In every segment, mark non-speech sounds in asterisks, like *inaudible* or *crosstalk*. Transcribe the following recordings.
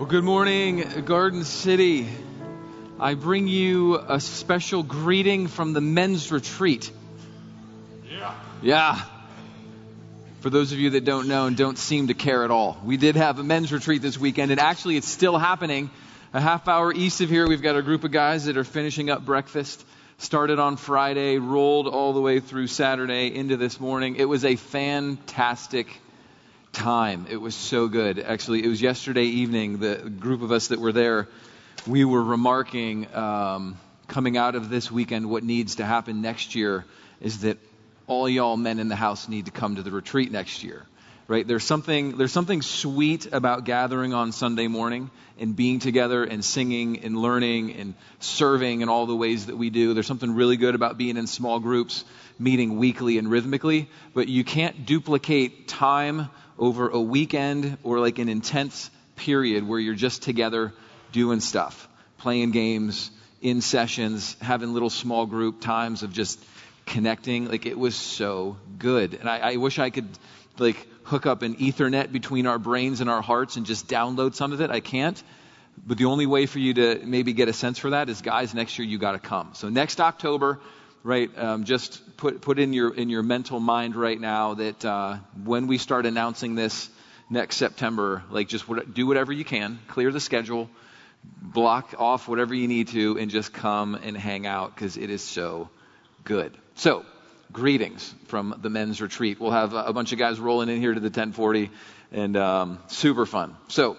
Well, good morning, Garden City. I bring you a special greeting from the men's retreat. Yeah. Yeah. For those of you that don't know and don't seem to care at all, we did have a men's retreat this weekend, and actually it's still happening. A half hour east of here, we've got a group of guys that are finishing up breakfast. Started on Friday, rolled all the way through Saturday into this morning. It was a fantastic time. It was so good. Actually, it was yesterday evening, the group of us that were there, we were remarking um, coming out of this weekend what needs to happen next year is that all y'all men in the house need to come to the retreat next year. Right? There's something there's something sweet about gathering on Sunday morning and being together and singing and learning and serving in all the ways that we do. There's something really good about being in small groups, meeting weekly and rhythmically, but you can't duplicate time over a weekend or like an intense period where you're just together doing stuff, playing games, in sessions, having little small group times of just connecting. Like it was so good. And I, I wish I could like hook up an ethernet between our brains and our hearts and just download some of it. I can't. But the only way for you to maybe get a sense for that is, guys, next year you got to come. So next October, right? Um, just put put in your in your mental mind right now that uh, when we start announcing this next September, like just what, do whatever you can, clear the schedule, block off whatever you need to, and just come and hang out because it is so good. So greetings from the men's retreat. We'll have a bunch of guys rolling in here to the 1040 and um, super fun. So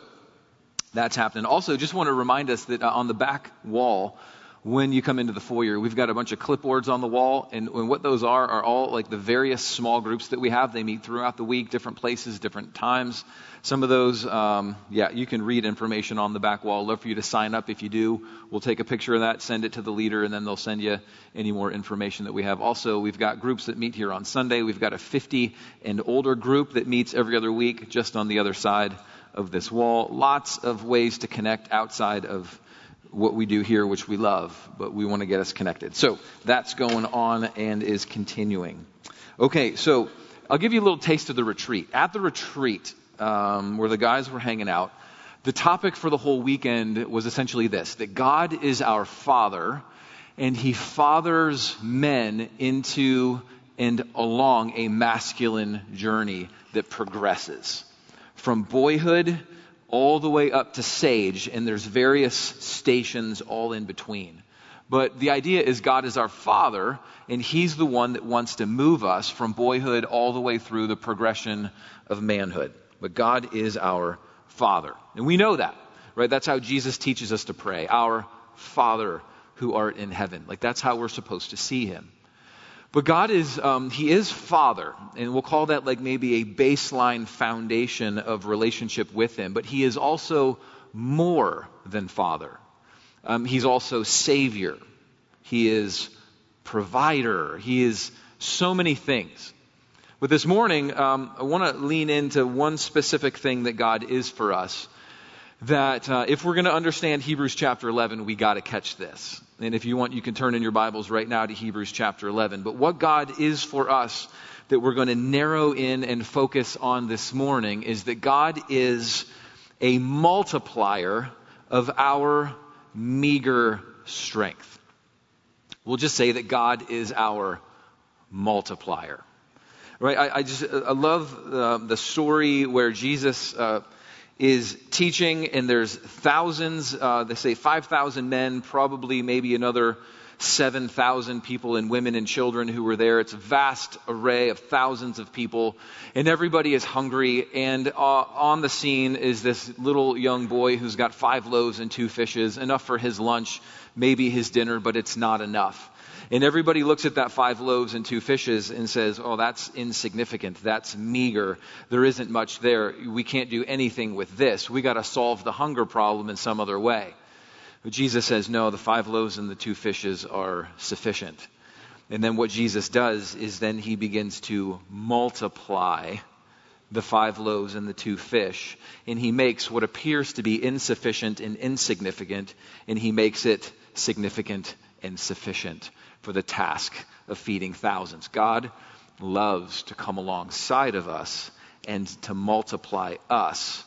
that's happening. Also, just want to remind us that uh, on the back wall, when you come into the foyer, we've got a bunch of clipboards on the wall, and, and, what those are are all like the various small groups that we have. They meet throughout the week, different places, different times. Some of those, um, yeah, you can read information on the back wall. Love for you to sign up. If you do, we'll take a picture of that, send it to the leader, and then they'll send you any more information that we have. Also, we've got groups that meet here on Sunday. We've got a 50 and older group that meets every other week, just on the other side of this wall. Lots of ways to connect outside of what we do here, which we love, but we want to get us connected. So that's going on and is continuing. Okay, so I'll give you a little taste of the retreat. At the retreat, um, where the guys were hanging out, the topic for the whole weekend was essentially this that God is our Father, and He fathers men into and along a masculine journey that progresses from boyhood all the way up to sage, and there's various stations all in between. But the idea is God is our Father, and He's the one that wants to move us from boyhood all the way through the progression of manhood. But God is our Father. And we know that, right? That's how Jesus teaches us to pray. Our Father who art in heaven. Like that's how we're supposed to see Him. But God is, um, He is Father, and we'll call that like maybe a baseline foundation of relationship with Him. But He is also more than Father. Um, he's also Savior. He is provider. He is so many things. But this morning, um, I want to lean into one specific thing that God is for us. That uh, if we're going to understand Hebrews chapter 11, we got to catch this. And if you want, you can turn in your Bibles right now to Hebrews chapter 11. But what God is for us that we're going to narrow in and focus on this morning is that God is a multiplier of our meager strength. We'll just say that God is our multiplier. Right? I, I just I love uh, the story where Jesus. Uh, is teaching, and there's thousands, uh, they say 5,000 men, probably maybe another 7,000 people and women and children who were there. It's a vast array of thousands of people, and everybody is hungry. And uh, on the scene is this little young boy who's got five loaves and two fishes, enough for his lunch, maybe his dinner, but it's not enough. And everybody looks at that five loaves and two fishes and says, oh, that's insignificant. That's meager. There isn't much there. We can't do anything with this. We got to solve the hunger problem in some other way. But Jesus says, no, the five loaves and the two fishes are sufficient. And then what Jesus does is then he begins to multiply the five loaves and the two fish. And he makes what appears to be insufficient and insignificant, and he makes it significant and sufficient for the task of feeding thousands. God loves to come alongside of us and to multiply us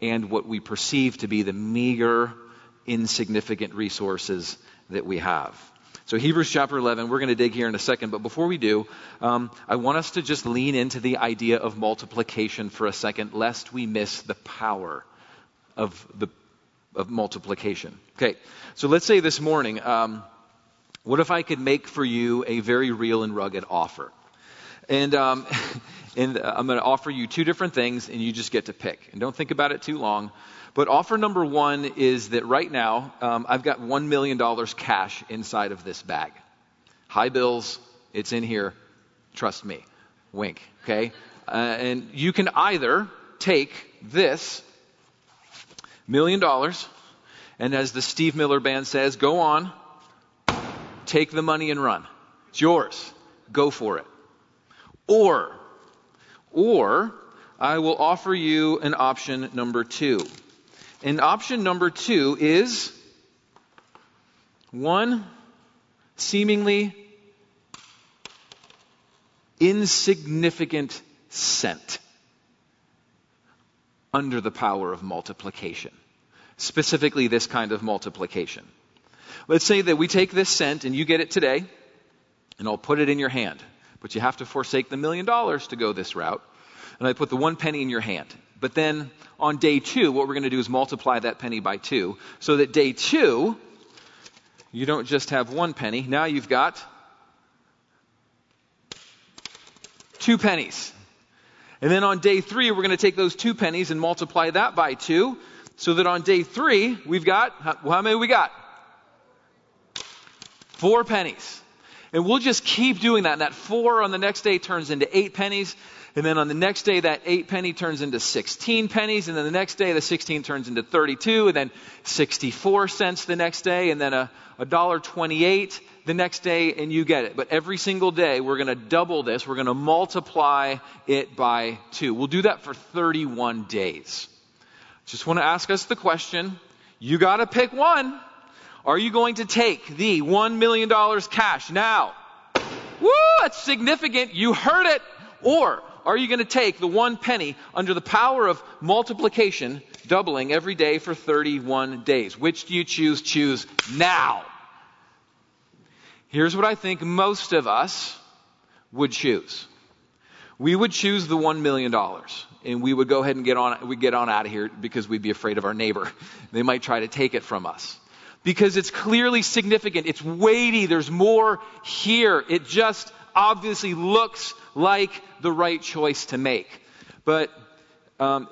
and what we perceive to be the meager, insignificant resources that we have. So, Hebrews chapter 11, we're going to dig here in a second, but before we do, um, I want us to just lean into the idea of multiplication for a second, lest we miss the power of, the, of multiplication. Okay, so let's say this morning, um, what if I could make for you a very real and rugged offer? And, um, *laughs* and I'm going to offer you two different things, and you just get to pick. And don't think about it too long. But offer number one is that right now, um, I've got $1 million cash inside of this bag. High bills, it's in here. Trust me. Wink, okay? Uh, and you can either take this million dollars, and as the Steve Miller Band says, go on, take the money and run. It's yours. Go for it. Or, or, I will offer you an option number two. And option number two is one seemingly insignificant cent under the power of multiplication. Specifically, this kind of multiplication. Let's say that we take this cent and you get it today, and I'll put it in your hand. But you have to forsake the million dollars to go this route. And I put the one penny in your hand. But then on day two, what we're going to do is multiply that penny by two, so that day two, you don't just have one penny. Now you've got two pennies. And then on day three, we're going to take those two pennies and multiply that by two, so that on day three, we've got, how many we got? Four pennies. And we'll just keep doing that. And that four on the next day turns into eight pennies. And then on the next day, that eight penny turns into 16 pennies. And then the next day, the 16 turns into 32. And then 64 cents the next day. And then a, a dollar 28 the next day. And you get it. But every single day, we're going to double this. We're going to multiply it by two. We'll do that for 31 days. Just want to ask us the question. You got to pick one. Are you going to take the $1 million cash now? Woo, that's significant. You heard it. Or are you going to take the one penny under the power of multiplication, doubling every day for 31 days? Which do you choose? Choose now. Here's what I think most of us would choose. We would choose the $1 million and we would go ahead and get on, we get on out of here because we'd be afraid of our neighbor. They might try to take it from us. Because it's clearly significant. It's weighty. There's more here. It just obviously looks like the right choice to make. But um,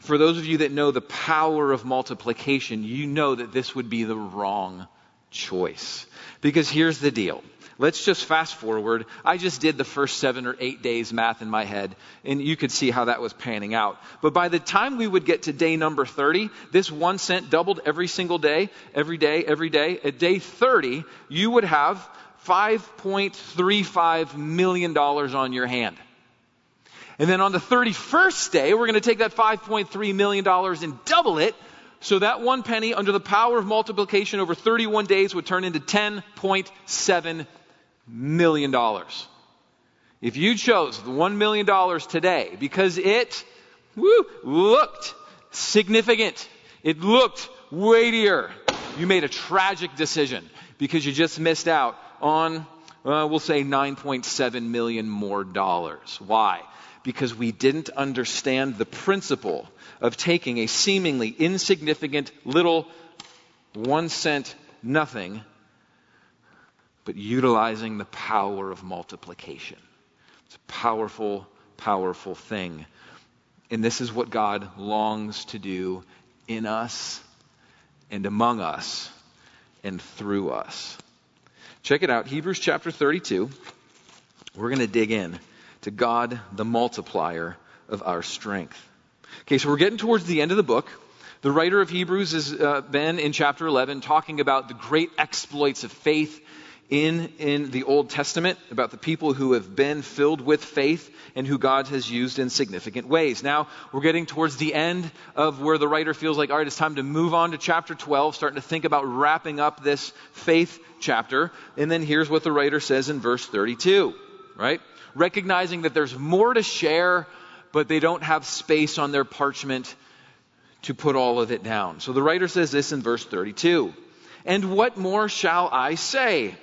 for those of you that know the power of multiplication, you know that this would be the wrong choice. Because here's the deal. Let's just fast forward. I just did the first seven or eight days math in my head, and you could see how that was panning out. But by the time we would get to day number 30, this one cent doubled every single day, every day, every day. At day 30, you would have $5.35 million on your hand. And then on the 31st day, we're going to take that $5.3 million and double it. So that one penny under the power of multiplication over 31 days would turn into $10.7 million. dollars. If you chose the $1 million today because it woo, looked significant, it looked weightier, you made a tragic decision because you just missed out on, uh, we'll say, 9.7 million more dollars. Why? Because we didn't understand the principle of taking a seemingly insignificant little one cent nothing, but utilizing the power of multiplication. It's a powerful, powerful thing. And this is what God longs to do in us and among us and through us. Check it out, Hebrews chapter 32. We're going to dig in to God, the multiplier of our strength. Okay, so we're getting towards the end of the book. The writer of Hebrews has uh, been in chapter 11 talking about the great exploits of faith in, in the Old Testament about the people who have been filled with faith and who God has used in significant ways. Now, we're getting towards the end of where the writer feels like, all right, it's time to move on to chapter 12, starting to think about wrapping up this faith chapter. And then here's what the writer says in verse 32, right? Recognizing that there's more to share, but they don't have space on their parchment to put all of it down. So the writer says this in verse 32. And what more shall I say?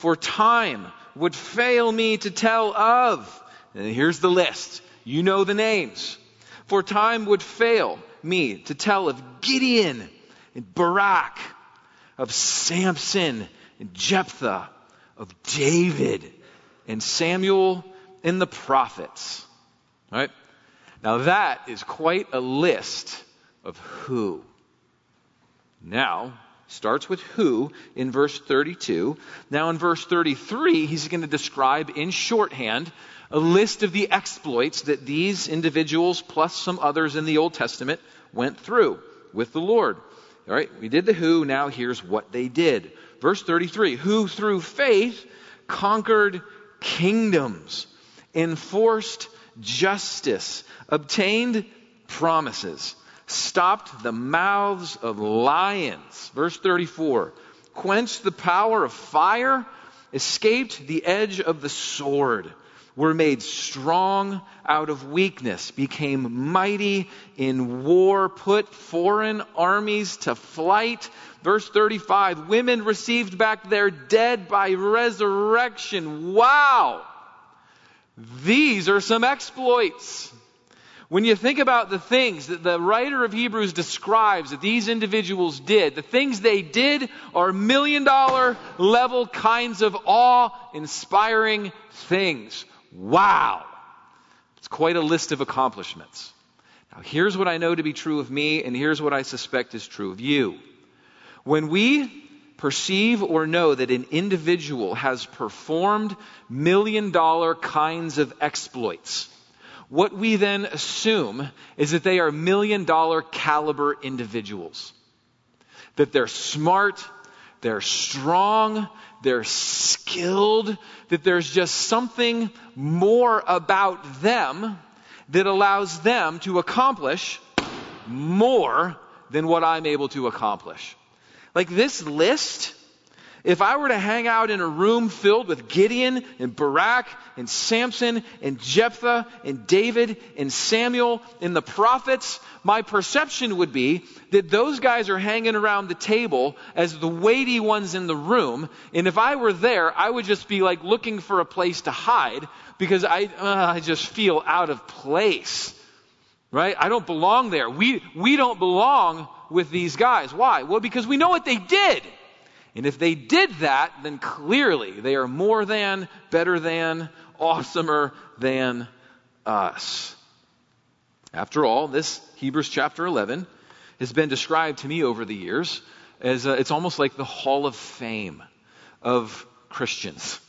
For time would fail me to tell of. And here's the list. You know the names. For time would fail me to tell of Gideon and Barak, of Samson and Jephthah, of David and Samuel and the prophets. Right? Now that is quite a list of who. Now, starts with who in verse 32. Now, in verse 33, he's going to describe in shorthand a list of the exploits that these individuals, plus some others in the Old Testament, went through with the Lord. All right, we did the who, now here's what they did. Verse 33 Who through faith conquered kingdoms, enforced justice, obtained promises, stopped the mouths of lions. Verse 34 quenched the power of fire, escaped the edge of the sword, were made strong out of weakness, became mighty in war, put foreign armies to flight. Verse 35 women received back their dead by resurrection. Wow! These are some exploits. When you think about the things that the writer of Hebrews describes that these individuals did, the things they did are million dollar level kinds of awe inspiring things. Wow! It's quite a list of accomplishments. Now, here's what I know to be true of me, and here's what I suspect is true of you. When we perceive or know that an individual has performed million dollar kinds of exploits, what we then assume is that they are million dollar caliber individuals. That they're smart, they're strong, they're skilled, that there's just something more about them that allows them to accomplish more than what I'm able to accomplish. Like this list if I were to hang out in a room filled with Gideon and Barak and Samson and Jephthah and David and Samuel and the prophets, my perception would be that those guys are hanging around the table as the weighty ones in the room. And if I were there, I would just be like looking for a place to hide because I, uh, I just feel out of place. Right? I don't belong there. We, we don't belong with these guys. Why? Well, because we know what they did. And if they did that, then clearly they are more than, better than, awesomer than us. After all, this Hebrews chapter 11 has been described to me over the years as a, it's almost like the Hall of Fame of Christians.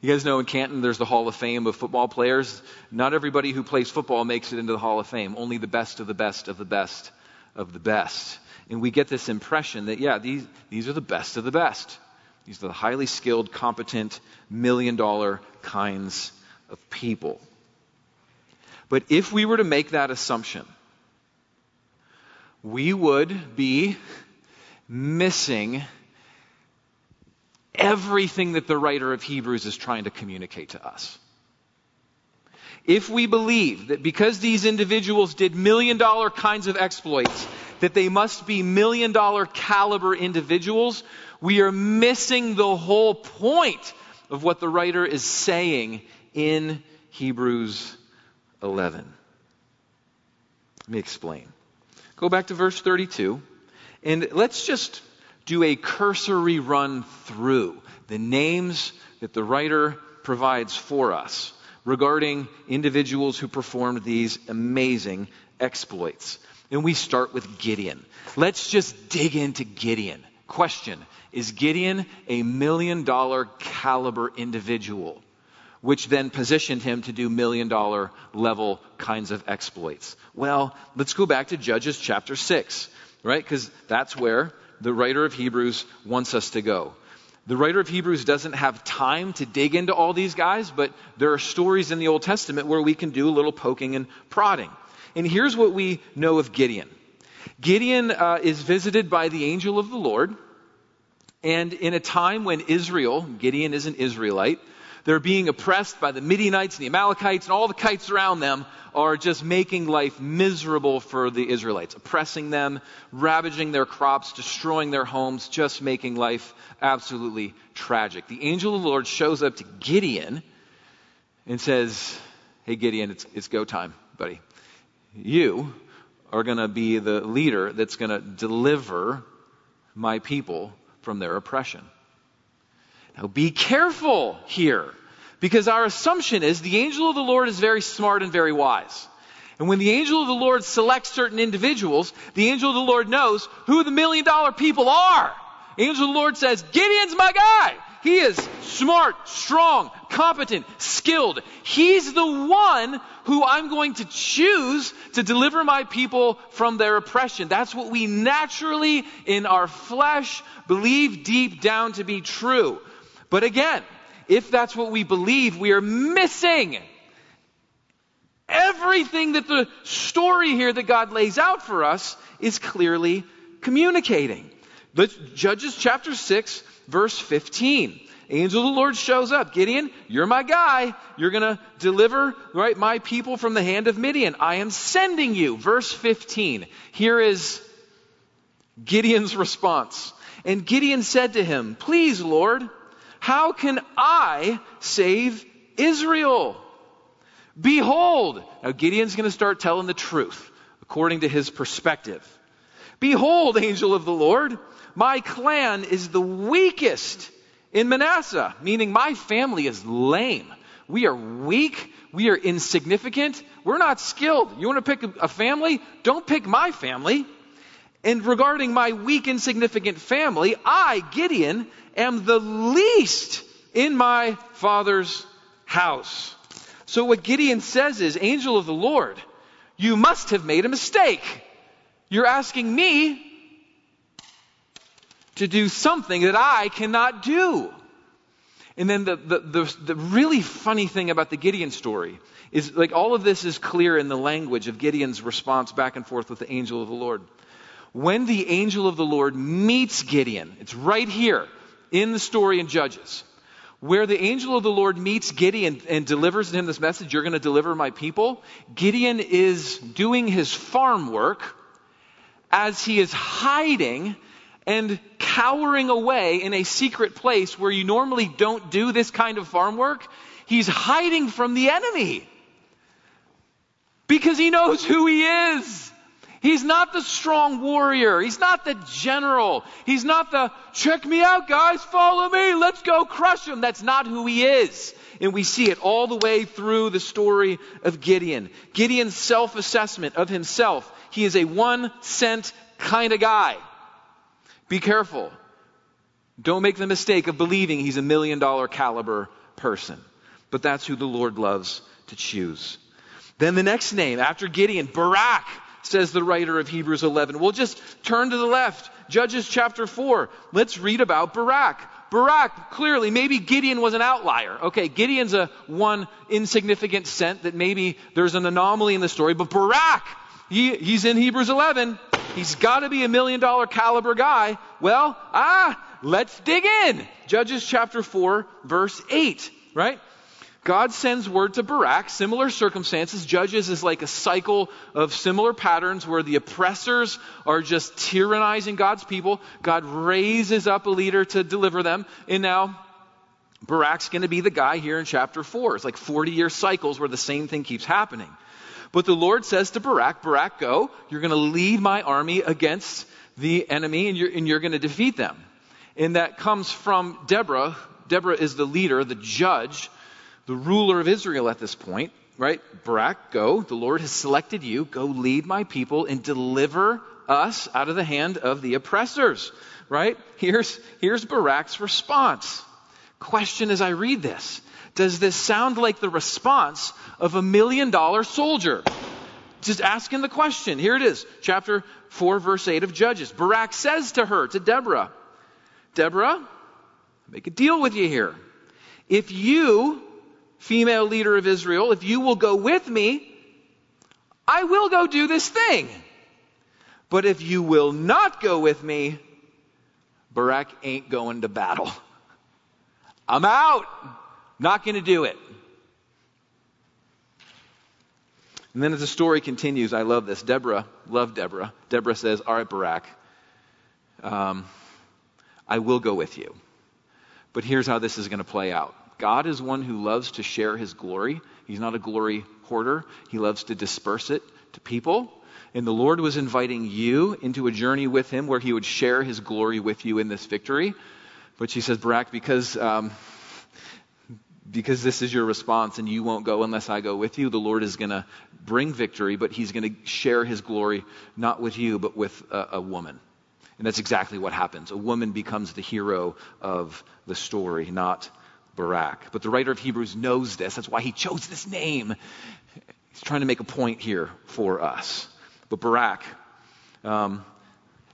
You guys know in Canton there's the Hall of Fame of football players. Not everybody who plays football makes it into the Hall of Fame. Only the best of the best of the best of the best. And we get this impression that, yeah, these, these are the best of the best. These are the highly skilled, competent, million dollar kinds of people. But if we were to make that assumption, we would be missing everything that the writer of Hebrews is trying to communicate to us. If we believe that because these individuals did million dollar kinds of exploits, that they must be million dollar caliber individuals, we are missing the whole point of what the writer is saying in Hebrews 11. Let me explain. Go back to verse 32, and let's just do a cursory run through the names that the writer provides for us regarding individuals who performed these amazing exploits. And we start with Gideon. Let's just dig into Gideon. Question Is Gideon a million dollar caliber individual? Which then positioned him to do million dollar level kinds of exploits. Well, let's go back to Judges chapter 6, right? Because that's where the writer of Hebrews wants us to go. The writer of Hebrews doesn't have time to dig into all these guys, but there are stories in the Old Testament where we can do a little poking and prodding. And here's what we know of Gideon Gideon uh, is visited by the angel of the Lord. And in a time when Israel, Gideon is an Israelite, They're being oppressed by the Midianites and the Amalekites, and all the kites around them are just making life miserable for the Israelites, oppressing them, ravaging their crops, destroying their homes, just making life absolutely tragic. The angel of the Lord shows up to Gideon and says, Hey, Gideon, it's, it's go time, buddy. You are going to be the leader that's going to deliver my people from their oppression. Now be careful here, because our assumption is the angel of the Lord is very smart and very wise. And when the angel of the Lord selects certain individuals, the angel of the Lord knows who the million dollar people are. The angel of the Lord says, Gideon's my guy. He is smart, strong, competent, skilled. He's the one who I'm going to choose to deliver my people from their oppression. That's what we naturally, in our flesh, believe deep down to be true. But again, if that's what we believe, we are missing everything that the story here that God lays out for us is clearly communicating. Let's, Judges chapter 6, verse 15. Angel of the Lord shows up. Gideon, you're my guy. You're going to deliver, right, my people from the hand of Midian. I am sending you. Verse 15. Here is Gideon's response. And Gideon said to him, Please, Lord, how can I save Israel? Behold, now Gideon's going to start telling the truth according to his perspective. Behold, angel of the Lord, my clan is the weakest in Manasseh, meaning my family is lame. We are weak. We are insignificant. We're not skilled. You want to pick a family? Don't pick my family. And regarding my weak, and insignificant family, I, Gideon, am the least in my father's house. So what Gideon says is, Angel of the Lord, you must have made a mistake. You're asking me to do something that I cannot do. And then the, the, the, the, really funny thing about the Gideon story is like all of this is clear in the language of Gideon's response back and forth with the angel of the Lord. When the angel of the Lord meets Gideon, it's right here in the story in Judges, where the angel of the Lord meets Gideon and delivers to him this message, you're going to deliver my people. Gideon is doing his farm work as he is hiding and cowering away in a secret place where you normally don't do this kind of farm work. He's hiding from the enemy because he knows who he is. He's not the strong warrior. He's not the general. He's not the, check me out, guys, follow me, let's go crush him. That's not who he is. And we see it all the way through the story of Gideon. Gideon's self assessment of himself. He is a one cent kind of guy. Be careful. Don't make the mistake of believing he's a million dollar caliber person. But that's who the Lord loves to choose. Then the next name, after Gideon, Barak says the writer of Hebrews 11. We'll just turn to the left. Judges chapter 4. Let's read about Barak. Barak, clearly, maybe Gideon was an outlier. Okay, Gideon's a one insignificant cent that maybe there's an anomaly in the story, but Barak, he, he's in Hebrews 11. He's got to be a million dollar caliber guy. Well, ah, let's dig in. Judges chapter 4, verse 8, right? God sends word to Barak, similar circumstances. Judges is like a cycle of similar patterns where the oppressors are just tyrannizing God's people. God raises up a leader to deliver them. And now Barak's going to be the guy here in chapter 4. It's like 40 year cycles where the same thing keeps happening. But the Lord says to Barak, Barak, go. You're going to lead my army against the enemy and you're, and you're going to defeat them. And that comes from Deborah. Deborah is the leader, the judge the ruler of Israel at this point, right? Barak, go. The Lord has selected you. Go lead my people and deliver us out of the hand of the oppressors, right? Here's, here's Barak's response. Question as I read this Does this sound like the response of a million dollar soldier? Just asking the question. Here it is, chapter 4, verse 8 of Judges. Barak says to her, to Deborah, Deborah, make a deal with you here. If you female leader of Israel, if you will go with me, I will go do this thing. But if you will not go with me, Barak ain't going to battle. I'm out. Not going to do it. And then as the story continues, I love this. Deborah, love Deborah. Deborah says, All right, Barak, um, I will go with you. But here's how this is going to play out God is one who loves to share his glory. He's not a glory hoarder, he loves to disperse it to people. And the Lord was inviting you into a journey with him where he would share his glory with you in this victory. But she says, Barak, because. Um, because this is your response and you won't go unless I go with you, the Lord is going to bring victory, but He's going to share His glory not with you, but with a, a, woman. And that's exactly what happens. A woman becomes the hero of the story, not Barak. But the writer of Hebrews knows this. That's why he chose this name. He's trying to make a point here for us. But Barak, um,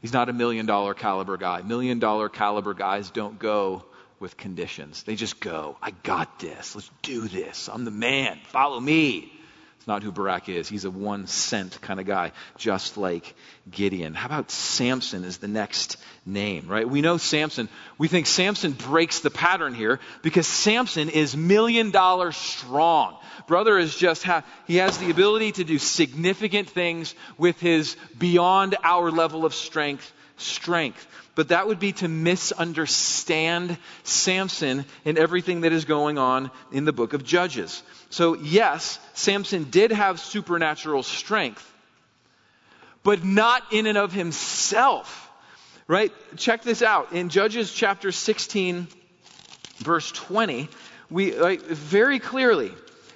he's not a million dollar caliber guy. Million dollar caliber guys don't go with conditions. They just go, I got this. Let's do this. I'm the man. Follow me. It's not who Barak is. He's a one cent kind of guy, just like Gideon. How about Samson is the next name, right? We know Samson. We think Samson breaks the pattern here because Samson is million dollar strong. Brother is just, ha- he has the ability to do significant things with his beyond our level of strength strength but that would be to misunderstand Samson and everything that is going on in the book of Judges. So, yes, Samson did have supernatural strength, but not in and of himself. Right? Check this out. In Judges chapter 16, verse 20, we like, very clearly,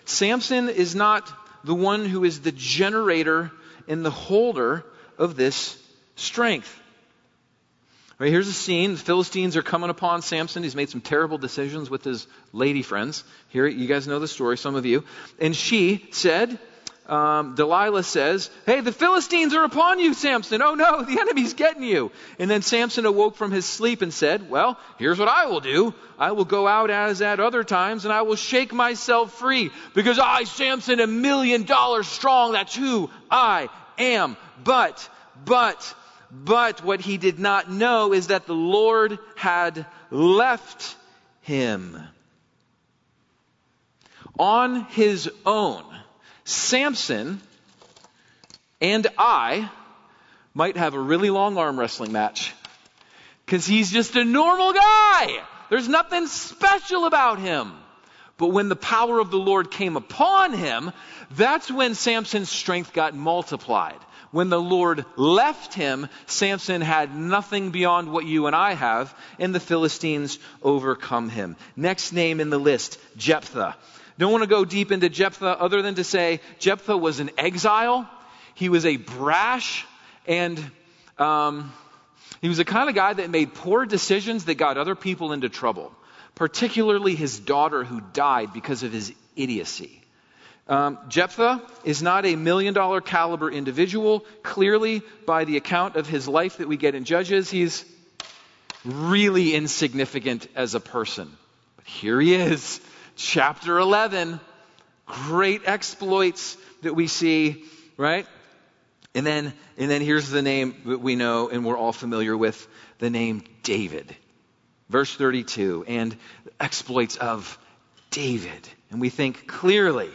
Samson is not the one who is the generator and the holder of this strength. Right, here's a scene. The Philistines are coming upon Samson. He's made some terrible decisions with his lady friends. Here, you guys know the story, some of you. And she said, um, Delilah says, Hey, the Philistines are upon you, Samson. Oh no, the enemy's getting you. And then Samson awoke from his sleep and said, Well, here's what I will do. I will go out as at other times and I will shake myself free because I, Samson, a million dollars strong. That's who I am. But, but, but what he did not know is that the Lord had left him. On his own, Samson and I might have a really long arm wrestling match. Because he's just a normal guy. There's nothing special about him. But when the power of the Lord came upon him, that's when Samson's strength got multiplied when the Lord left him, Samson had nothing beyond what you and I have, and the Philistines overcome him. Next name in the list, Jephthah. Don't want to go deep into Jephthah other than to say Jephthah was an exile. He was a brash and um, he was the kind of guy that made poor decisions that got other people into trouble, particularly his daughter who died because of his idiocy. Um, Jephthah is not a million dollar caliber individual. Clearly, by the account of his life that we get in Judges, he's really insignificant as a person. But here he is, chapter 11. Great exploits that we see, right? And then, and then here's the name that we know and we're all familiar with the name David. Verse 32, and exploits of David. And we think clearly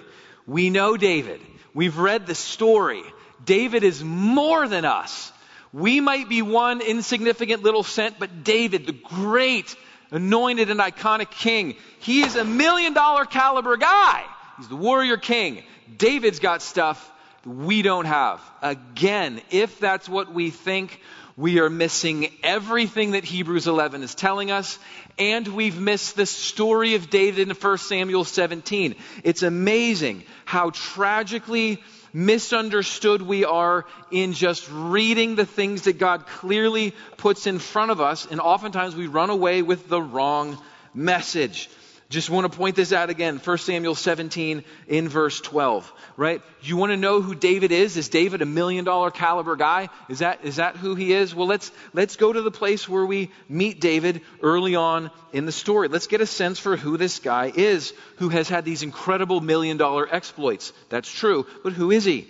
we know David. We've read the story. David is more than us. We might be one insignificant little cent, but David, the great, anointed, and iconic king, he is a million dollar caliber guy. He's the warrior king. David's got stuff we don't have. Again, if that's what we think, we are missing everything that Hebrews 11 is telling us, and we've missed the story of David in 1 Samuel 17. It's amazing how tragically misunderstood we are in just reading the things that God clearly puts in front of us, and oftentimes we run away with the wrong message. Just want to point this out again. 1 Samuel 17 in verse 12, right? You want to know who David is? Is David a million dollar caliber guy? Is that, is that who he is? Well, let's, let's go to the place where we meet David early on in the story. Let's get a sense for who this guy is who has had these incredible million dollar exploits. That's true, but who is he?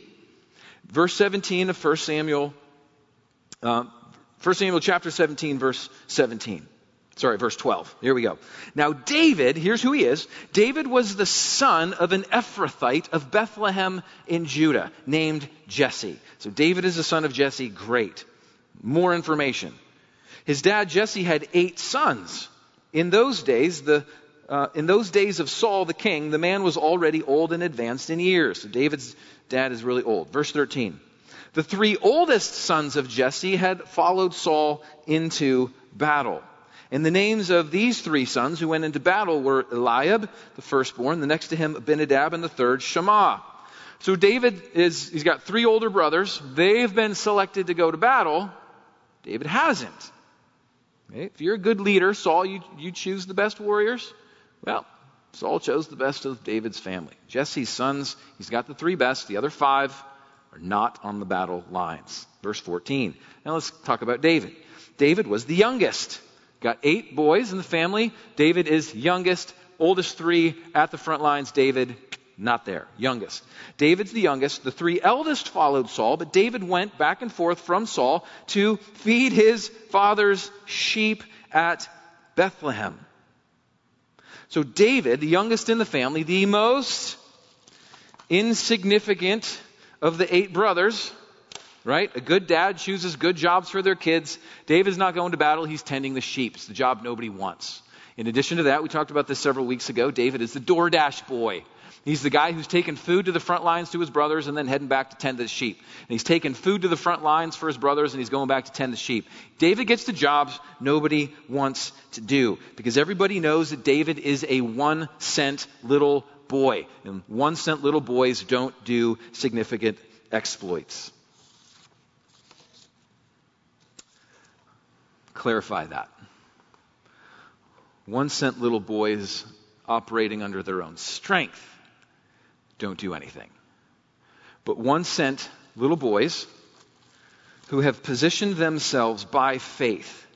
Verse 17 of 1 Samuel, uh, 1 Samuel chapter 17, verse 17 Sorry, verse 12. Here we go. Now, David, here's who he is. David was the son of an Ephrathite of Bethlehem in Judah named Jesse. So, David is the son of Jesse. Great. More information. His dad, Jesse, had eight sons. In those days, the uh, in those days of Saul the king, the man was already old and advanced in years. So David's dad is really old. Verse 13. The three oldest sons of Jesse had followed Saul into battle. And the names of these three sons who went into battle were Eliab, the firstborn, the next to him Abinadab, and the third Shammah. So David is, he's got three older brothers. They've been selected to go to battle. David hasn't. If you're a good leader, Saul, you, you choose the best warriors. Well, Saul chose the best of David's family. Jesse's sons, he's got the three best. The other five are not on the battle lines. Verse 14. Now let's talk about David. David was the youngest. Got eight boys in the family. David is youngest, oldest three at the front lines. David, not there. Youngest. David's the youngest. The three eldest followed Saul, but David went back and forth from Saul to feed his father's sheep at Bethlehem. So David, the youngest in the family, the most insignificant of the eight brothers, right? A good dad chooses good jobs for their kids. David's not going to battle, he's tending the sheep. It's the job nobody wants. In addition to that, we talked about this several weeks ago. David is the DoorDash boy. He's the guy who's taking food to the front lines to his brothers and then heading back to tend the sheep. And he's taking food to the front lines for his brothers and he's going back to tend the sheep. David gets the jobs nobody wants to do because everybody knows that David is a one cent little boy. And one cent little boys don't do significant exploits. Clarify that. One cent little boys operating under their own strength don't do anything. But one cent little boys who have positioned themselves by faith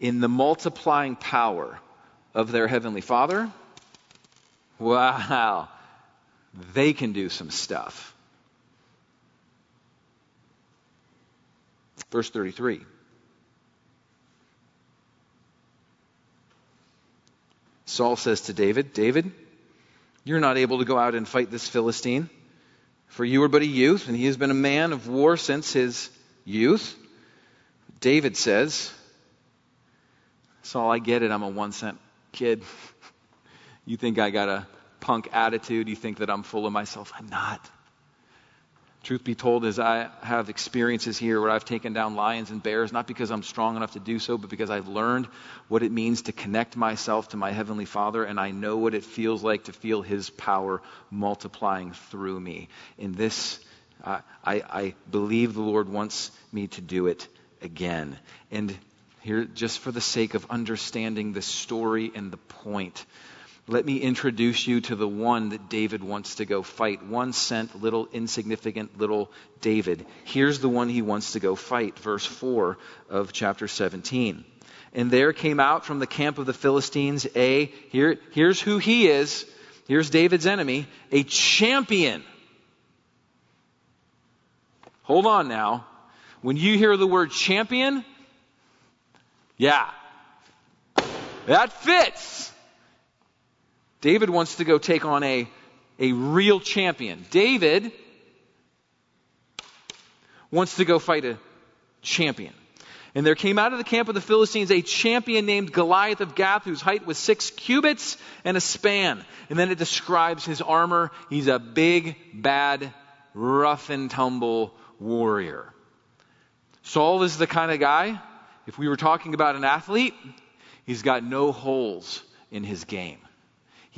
in the multiplying power of their Heavenly Father, wow, they can do some stuff. Verse 33. Saul says to David, David, you're not able to go out and fight this Philistine, for you are but a youth, and he has been a man of war since his youth. David says, Saul, I get it. I'm a one cent kid. *laughs* you think I got a punk attitude. You think that I'm full of myself. I'm not. Truth be told, as I have experiences here where I've taken down lions and bears, not because I'm strong enough to do so, but because I've learned what it means to connect myself to my Heavenly Father, and I know what it feels like to feel His power multiplying through me. In this, uh, I, I believe the Lord wants me to do it again. And here, just for the sake of understanding the story and the point, let me introduce you to the one that David wants to go fight. One cent, little, insignificant little David. Here's the one he wants to go fight. Verse 4 of chapter 17. And there came out from the camp of the Philistines a, here, here's who he is. Here's David's enemy, a champion. Hold on now. When you hear the word champion, yeah, that fits. David wants to go take on a, a real champion. David wants to go fight a champion. And there came out of the camp of the Philistines a champion named Goliath of Gath, whose height was six cubits and a span. And then it describes his armor. He's a big, bad, rough and tumble warrior. Saul is the kind of guy, if we were talking about an athlete, he's got no holes in his game.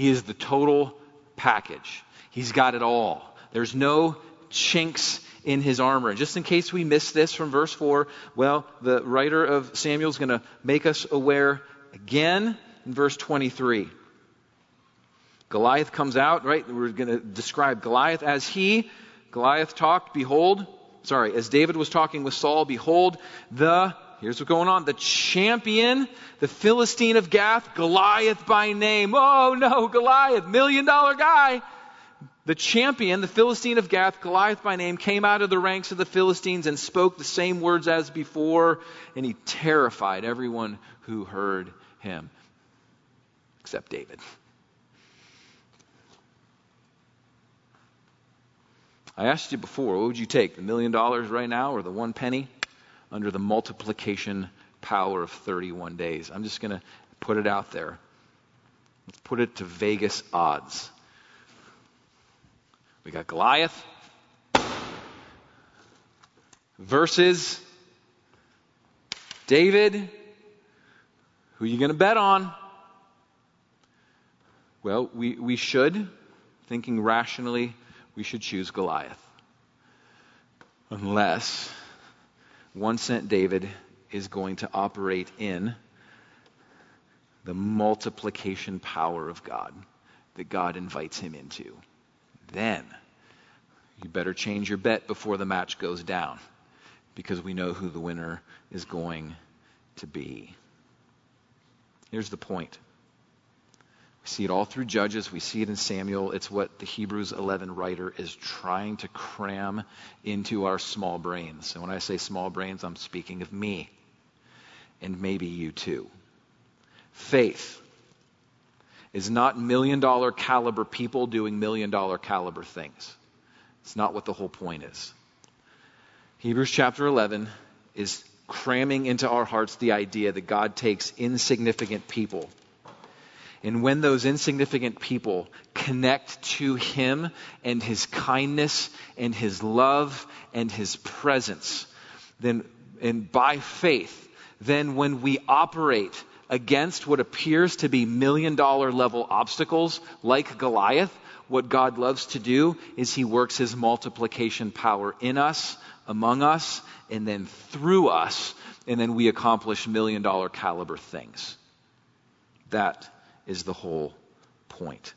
He is the total package. He's got it all. There's no chinks in his armor. And just in case we missed this from verse 4, well, the writer of Samuel is going to make us aware again in verse 23. Goliath comes out, right? We're going to describe Goliath as he, Goliath talked, behold, sorry, as David was talking with Saul, behold, the Here's what's going on. The champion, the Philistine of Gath, Goliath by name. Oh no, Goliath, million dollar guy. The champion, the Philistine of Gath, Goliath by name, came out of the ranks of the Philistines and spoke the same words as before, and he terrified everyone who heard him. Except David. I asked you before, what would you take, the million dollars right now or the one penny under the multiplication power of 31 days? I'm just going to put it out there. Let's put it to Vegas odds. We got Goliath versus David. Who are you going to bet on? Well, we, we should, thinking rationally, we should choose Goliath. Unless one cent David is going to operate in the multiplication power of God that God invites him into. Then you better change your bet before the match goes down because we know who the winner is going to be. Here's the point we see it all through Judges. We see it in Samuel. It's what the Hebrews 11 writer is trying to cram into our small brains. And when I say small brains, I'm speaking of me and maybe you too. Faith is not million dollar caliber people doing million dollar caliber things. It's not what the whole point is. Hebrews chapter 11 is cramming into our hearts the idea that God takes insignificant people and when those insignificant people connect to Him and His kindness and His love and His presence, then, and by faith, then when we operate against what appears to be million dollar level obstacles like Goliath, what God loves to do is He works His multiplication power in us, among us, and then through us, and then we accomplish million dollar caliber things. That is the whole point.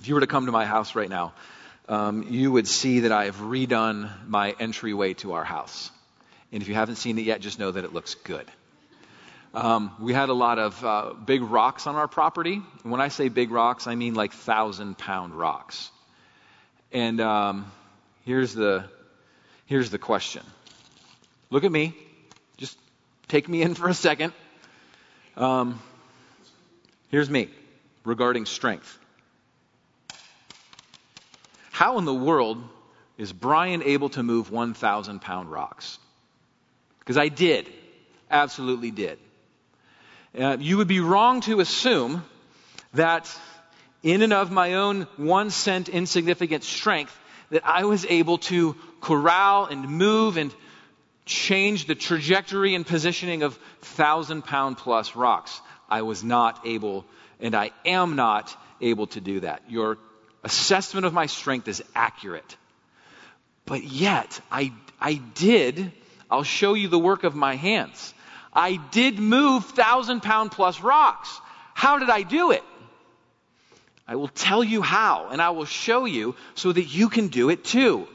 If you were to come to my house right now, um, you would see that I have redone my entryway to our house. And if you haven't seen it yet, just know that it looks good. Um, we had a lot of uh, big rocks on our property. And when I say big rocks, I mean like thousand pound rocks. And um, here's the here's the question. Look at me. Just take me in for a second. Um, Here's me regarding strength. How in the world is Brian able to move 1,000 pound rocks? Because I did. Absolutely did. Uh, you would be wrong to assume that in and of my own one cent insignificant strength, that I was able to corral and move and change the trajectory and positioning of thousand pound plus rocks. I was not able, and I am not able to do that. Your assessment of my strength is accurate. But yet, I, I did, I'll show you the work of my hands. I did move thousand pound plus rocks. How did I do it? I will tell you how, and I will show you so that you can do it too.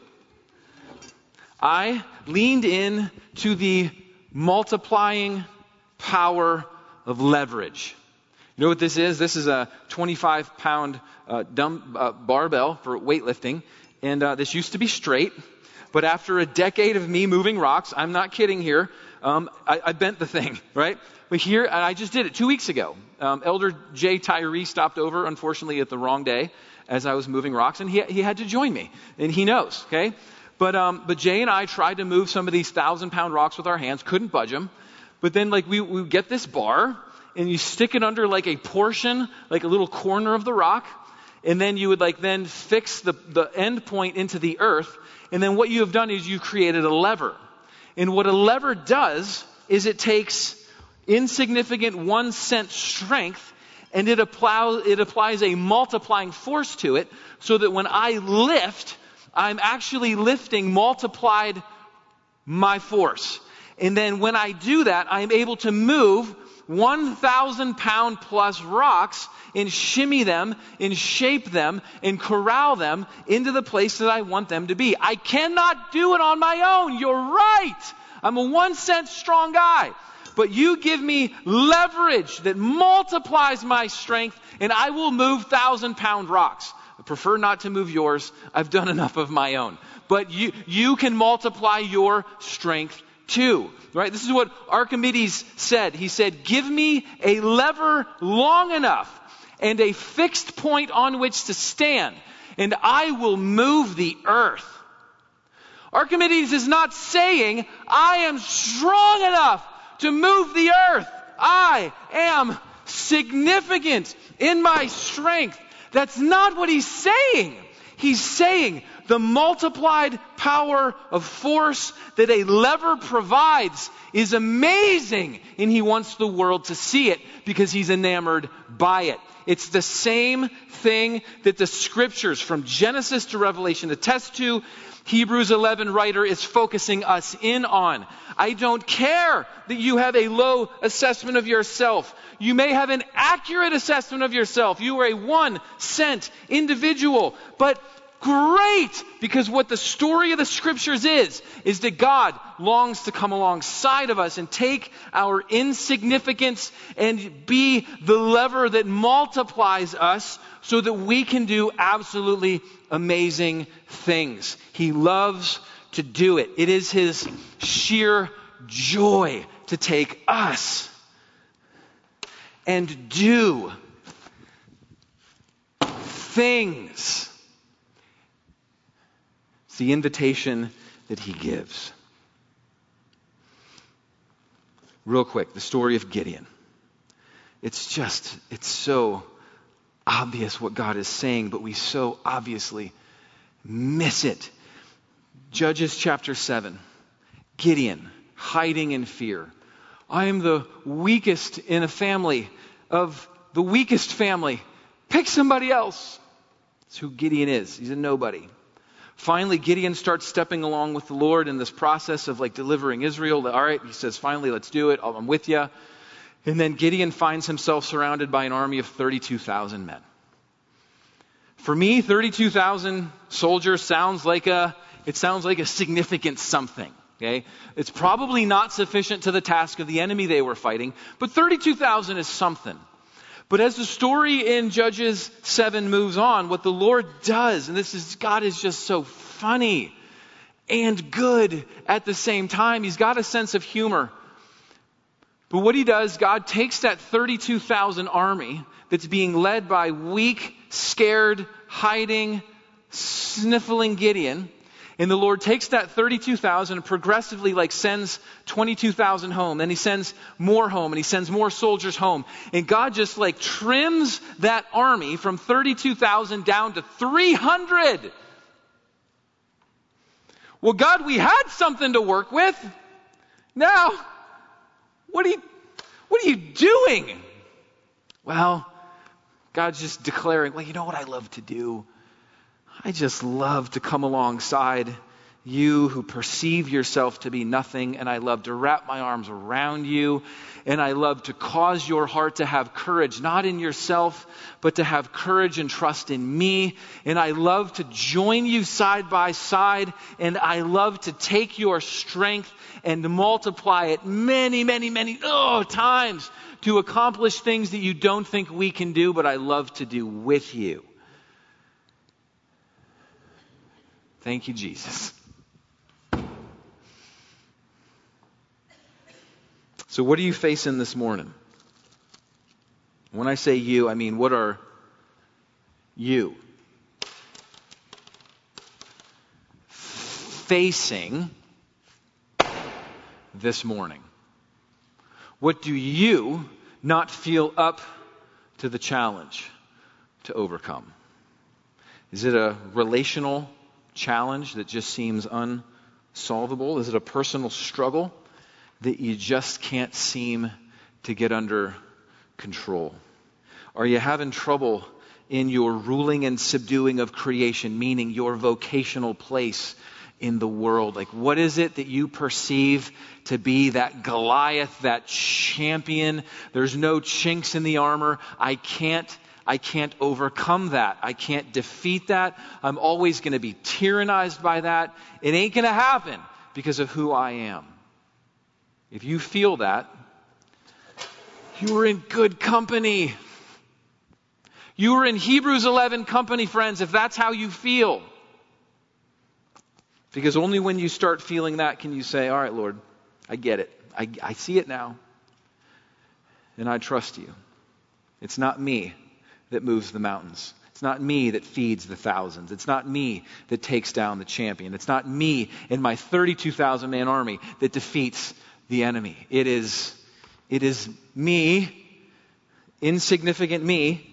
I leaned in to the multiplying power of leverage. You know what this is? This is a 25 pound uh, dumb, uh, barbell for weightlifting. And uh, this used to be straight. But after a decade of me moving rocks, I'm not kidding here, um, I, I, bent the thing, *laughs* right? But here, I just did it two weeks ago. Um, Elder Jay Tyree stopped over, unfortunately, at the wrong day as I was moving rocks, and he, he had to join me. And he knows, okay? But, um, but Jay and I tried to move some of these thousand pound rocks with our hands, couldn't budge them. But then, like, we, we get this bar, and you stick it under, like, a portion, like a little corner of the rock, and then you would, like, then fix the, the end point into the earth, and then what you have done is you've created a lever. And what a lever does is it takes insignificant one cent strength and it, apply, it applies a multiplying force to it so that when I lift, I'm actually lifting multiplied my force. And then when I do that, I'm able to move 1,000 pound plus rocks and shimmy them and shape them and corral them into the place that I want them to be. I cannot do it on my own. You're right. I'm a one cent strong guy. But you give me leverage that multiplies my strength and I will move thousand pound rocks. I prefer not to move yours. I've done *laughs* enough of my own. But you, you can multiply your strength 2. Right? This is what Archimedes said. He said, Give me a lever long enough and a fixed point on which to stand, and I will move the earth. Archimedes is not saying, I am strong enough to move the earth. I am significant in my strength. That's not what he's saying. He's saying the multiplied power of force that a lever provides is amazing, and he wants the world to see it because he's enamored by it. It's the same thing that the scriptures from Genesis to Revelation attest to. Hebrews 11 writer is focusing us in on. I don't care that you have a low assessment of yourself. You may have an accurate assessment of yourself. You are a one cent individual. But great because what the story of the scriptures is is that God longs to come alongside of us and take our insignificance and be the lever that multiplies us so that we can do absolutely amazing things. He loves to do it. It is his sheer joy to take us and do things it's the invitation that he gives. Real quick, the story of Gideon. It's just, it's so obvious what God is saying, but we so obviously miss it. Judges chapter 7. Gideon hiding in fear. I am the weakest in a family of the weakest family. Pick somebody else. That's who Gideon is. He's a nobody. Finally, Gideon starts stepping along with the Lord in this process of like delivering Israel. All right, he says, finally, let's do it. I'm with you. And then Gideon finds himself surrounded by an army of 32,000 men. For me, 32,000 soldiers sounds like a, it sounds like a significant something. Okay? It's probably not sufficient to the task of the enemy they were fighting, but 32,000 is something. But as the story in Judges 7 moves on, what the Lord does, and this is, God is just so funny and good at the same time. He's got a sense of humor. But what he does, God takes that 32,000 army that's being led by weak, scared, hiding, sniffling Gideon, and the Lord takes that 32,000 and progressively like sends 22,000 home. Then he sends more home and he sends more soldiers home. And God just like trims that army from 32,000 down to 300. Well, God, we had something to work with. Now, what are you, what are you doing? Well, God's just declaring, well, you know what I love to do? I just love to come alongside you who perceive yourself to be nothing, and I love to wrap my arms around you, and I love to cause your heart to have courage, not in yourself, but to have courage and trust in me, and I love to join you side by side, and I love to take your strength and multiply it many, many, many oh, times to accomplish things that you don't think we can do, but I love to do with you. Thank you, Jesus. So, what are you facing this morning? When I say you, I mean, what are you facing this morning? What do you not feel up to the challenge to overcome? Is it a relational challenge that just seems unsolvable? Is it a personal struggle that you just can't seem to get under control? Are you having trouble in your ruling and subduing of creation, meaning your vocational place in the world? Like, what is it that you perceive to be that Goliath, that champion? There's no chinks in the armor. I can't I can't overcome that. I can't defeat that. I'm always going to be tyrannized by that. It ain't going to happen because of who I am. If you feel that, you're in good company. You are in Hebrews 11 company, friends, if that's how you feel. Because only when you start feeling that can you say, All right, Lord, I get it. I, I see it now. And I trust you. It's not me that moves the mountains. It's not me that feeds the thousands. It's not me that takes down the champion. It's not me and my 32,000 man army that defeats the enemy. It is, it is me, insignificant me,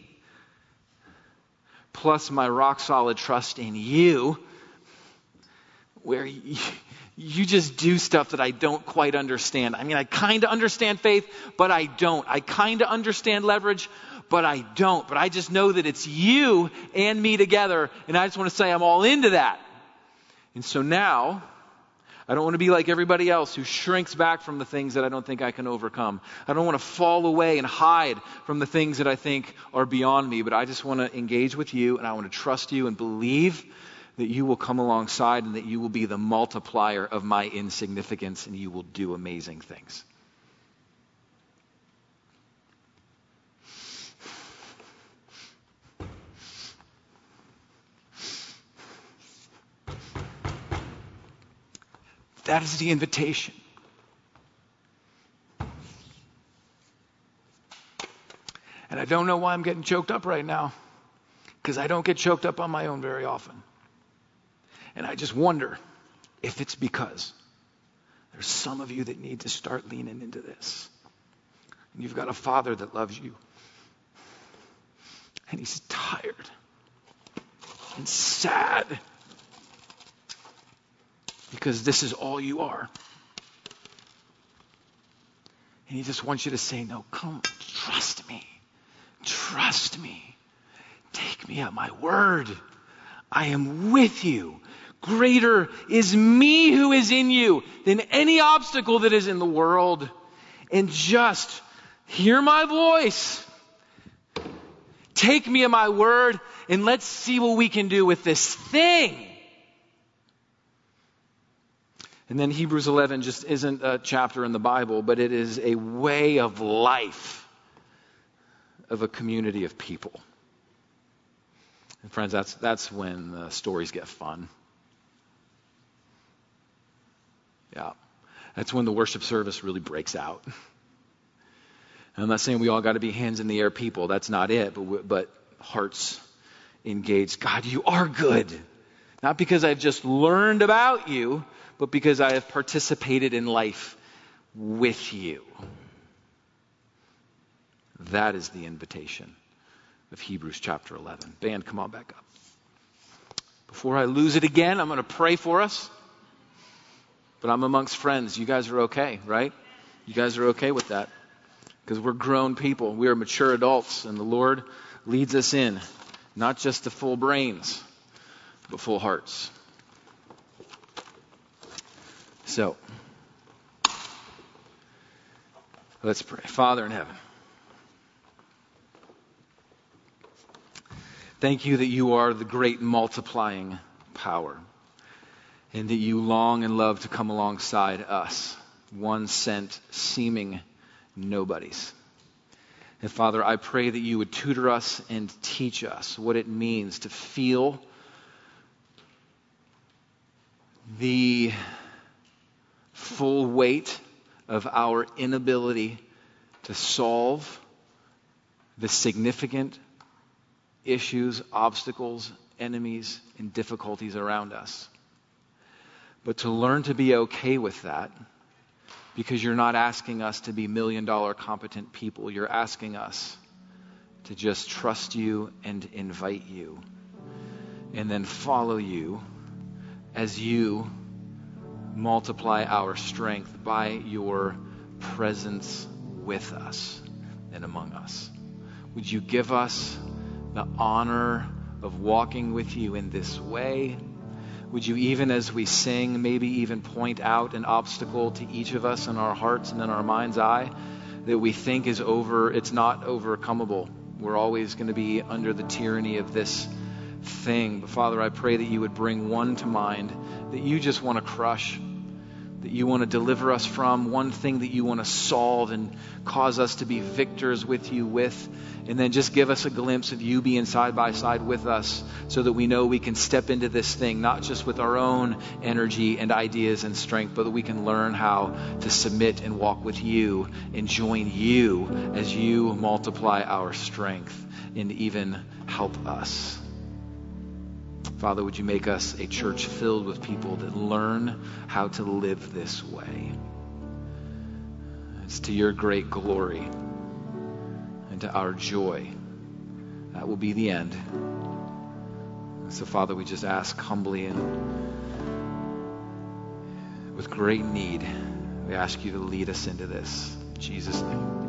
plus my rock solid trust in you, where you, just do stuff that I don't quite understand. I mean, I kind of understand faith, but I don't. I kind of understand leverage, but I don't. But I just know that it's you and me together, and I just want to say I'm all into that. And so now, I don't want to be like everybody else who shrinks back from the things that I don't think I can overcome. I don't want to fall away and hide from the things that I think are beyond me, but I just want to engage with you and I want to trust you and believe that you will come alongside and that you will be the multiplier of my insignificance and you will do amazing things. That is the invitation. And I don't know why I'm getting choked up right now, because I don't get choked up on my own very often. And I just wonder if it's because there's some of you that need to start leaning into this. And you've got a father that loves you. And he's tired and sad because this is all you are. And he just wants you to say, No, come, trust me. Trust me. Take me at my word. I am with you. Greater is me who is in you than any obstacle that is in the world. And just hear my voice. Take me at my word and let's see what we can do with this thing and then Hebrews 11 just isn't a chapter in the Bible, but it is a way of life of a community of people. And friends, that's, that's when the stories get fun. Yeah. That's when the worship service really breaks out. I'm not saying we all got to be hands in the air people. That's not it. But, but hearts engaged. God, you are good. Not because I've just learned about you, but because I have participated in life with you. That is the invitation of Hebrews chapter 11. Band, come on back up. Before I lose it again, I'm going to pray for us. But I'm amongst friends. You guys are okay, right? You guys are okay with that. Because we're grown people. We are mature adults. And the Lord leads us in, not just to full brains, but full hearts. So, let's pray. Father in heaven, thank you that you are the great multiplying power and that you long and love to come alongside us, one cent, seeming nobodies. And Father, I pray that you would tutor us and teach us what it means to feel the full weight of our inability to solve the significant issues, obstacles, enemies, and difficulties around us. But to learn to be okay with that, because you're not asking us to be million dollar competent people, you're asking us to just trust you and invite you, and then follow you as you multiply our strength by your presence with us and among us. Would you give us the honor of walking with you in this way? Would you, even as we sing, maybe even point out an obstacle to each of us in our hearts and in our mind's eye that we think is over, it's not overcomable. We're always going to be under the tyranny of this thing. But Father, I pray that you would bring one to mind that you just want to crush that you want to deliver us from, one thing that you want to solve and cause us to be victors with you with. And then just give us a glimpse of you being side by side with us so that we know we can step into this thing, not just with our own energy and ideas and strength, but that we can learn how to submit and walk with you and join you as you multiply our strength and even help us. Father, would you make us a church filled with people that learn how to live this way? It's to your great glory and to our joy. That will be the end. So, Father, we just ask humbly and with great need, we ask you to lead us into this. In Jesus' name.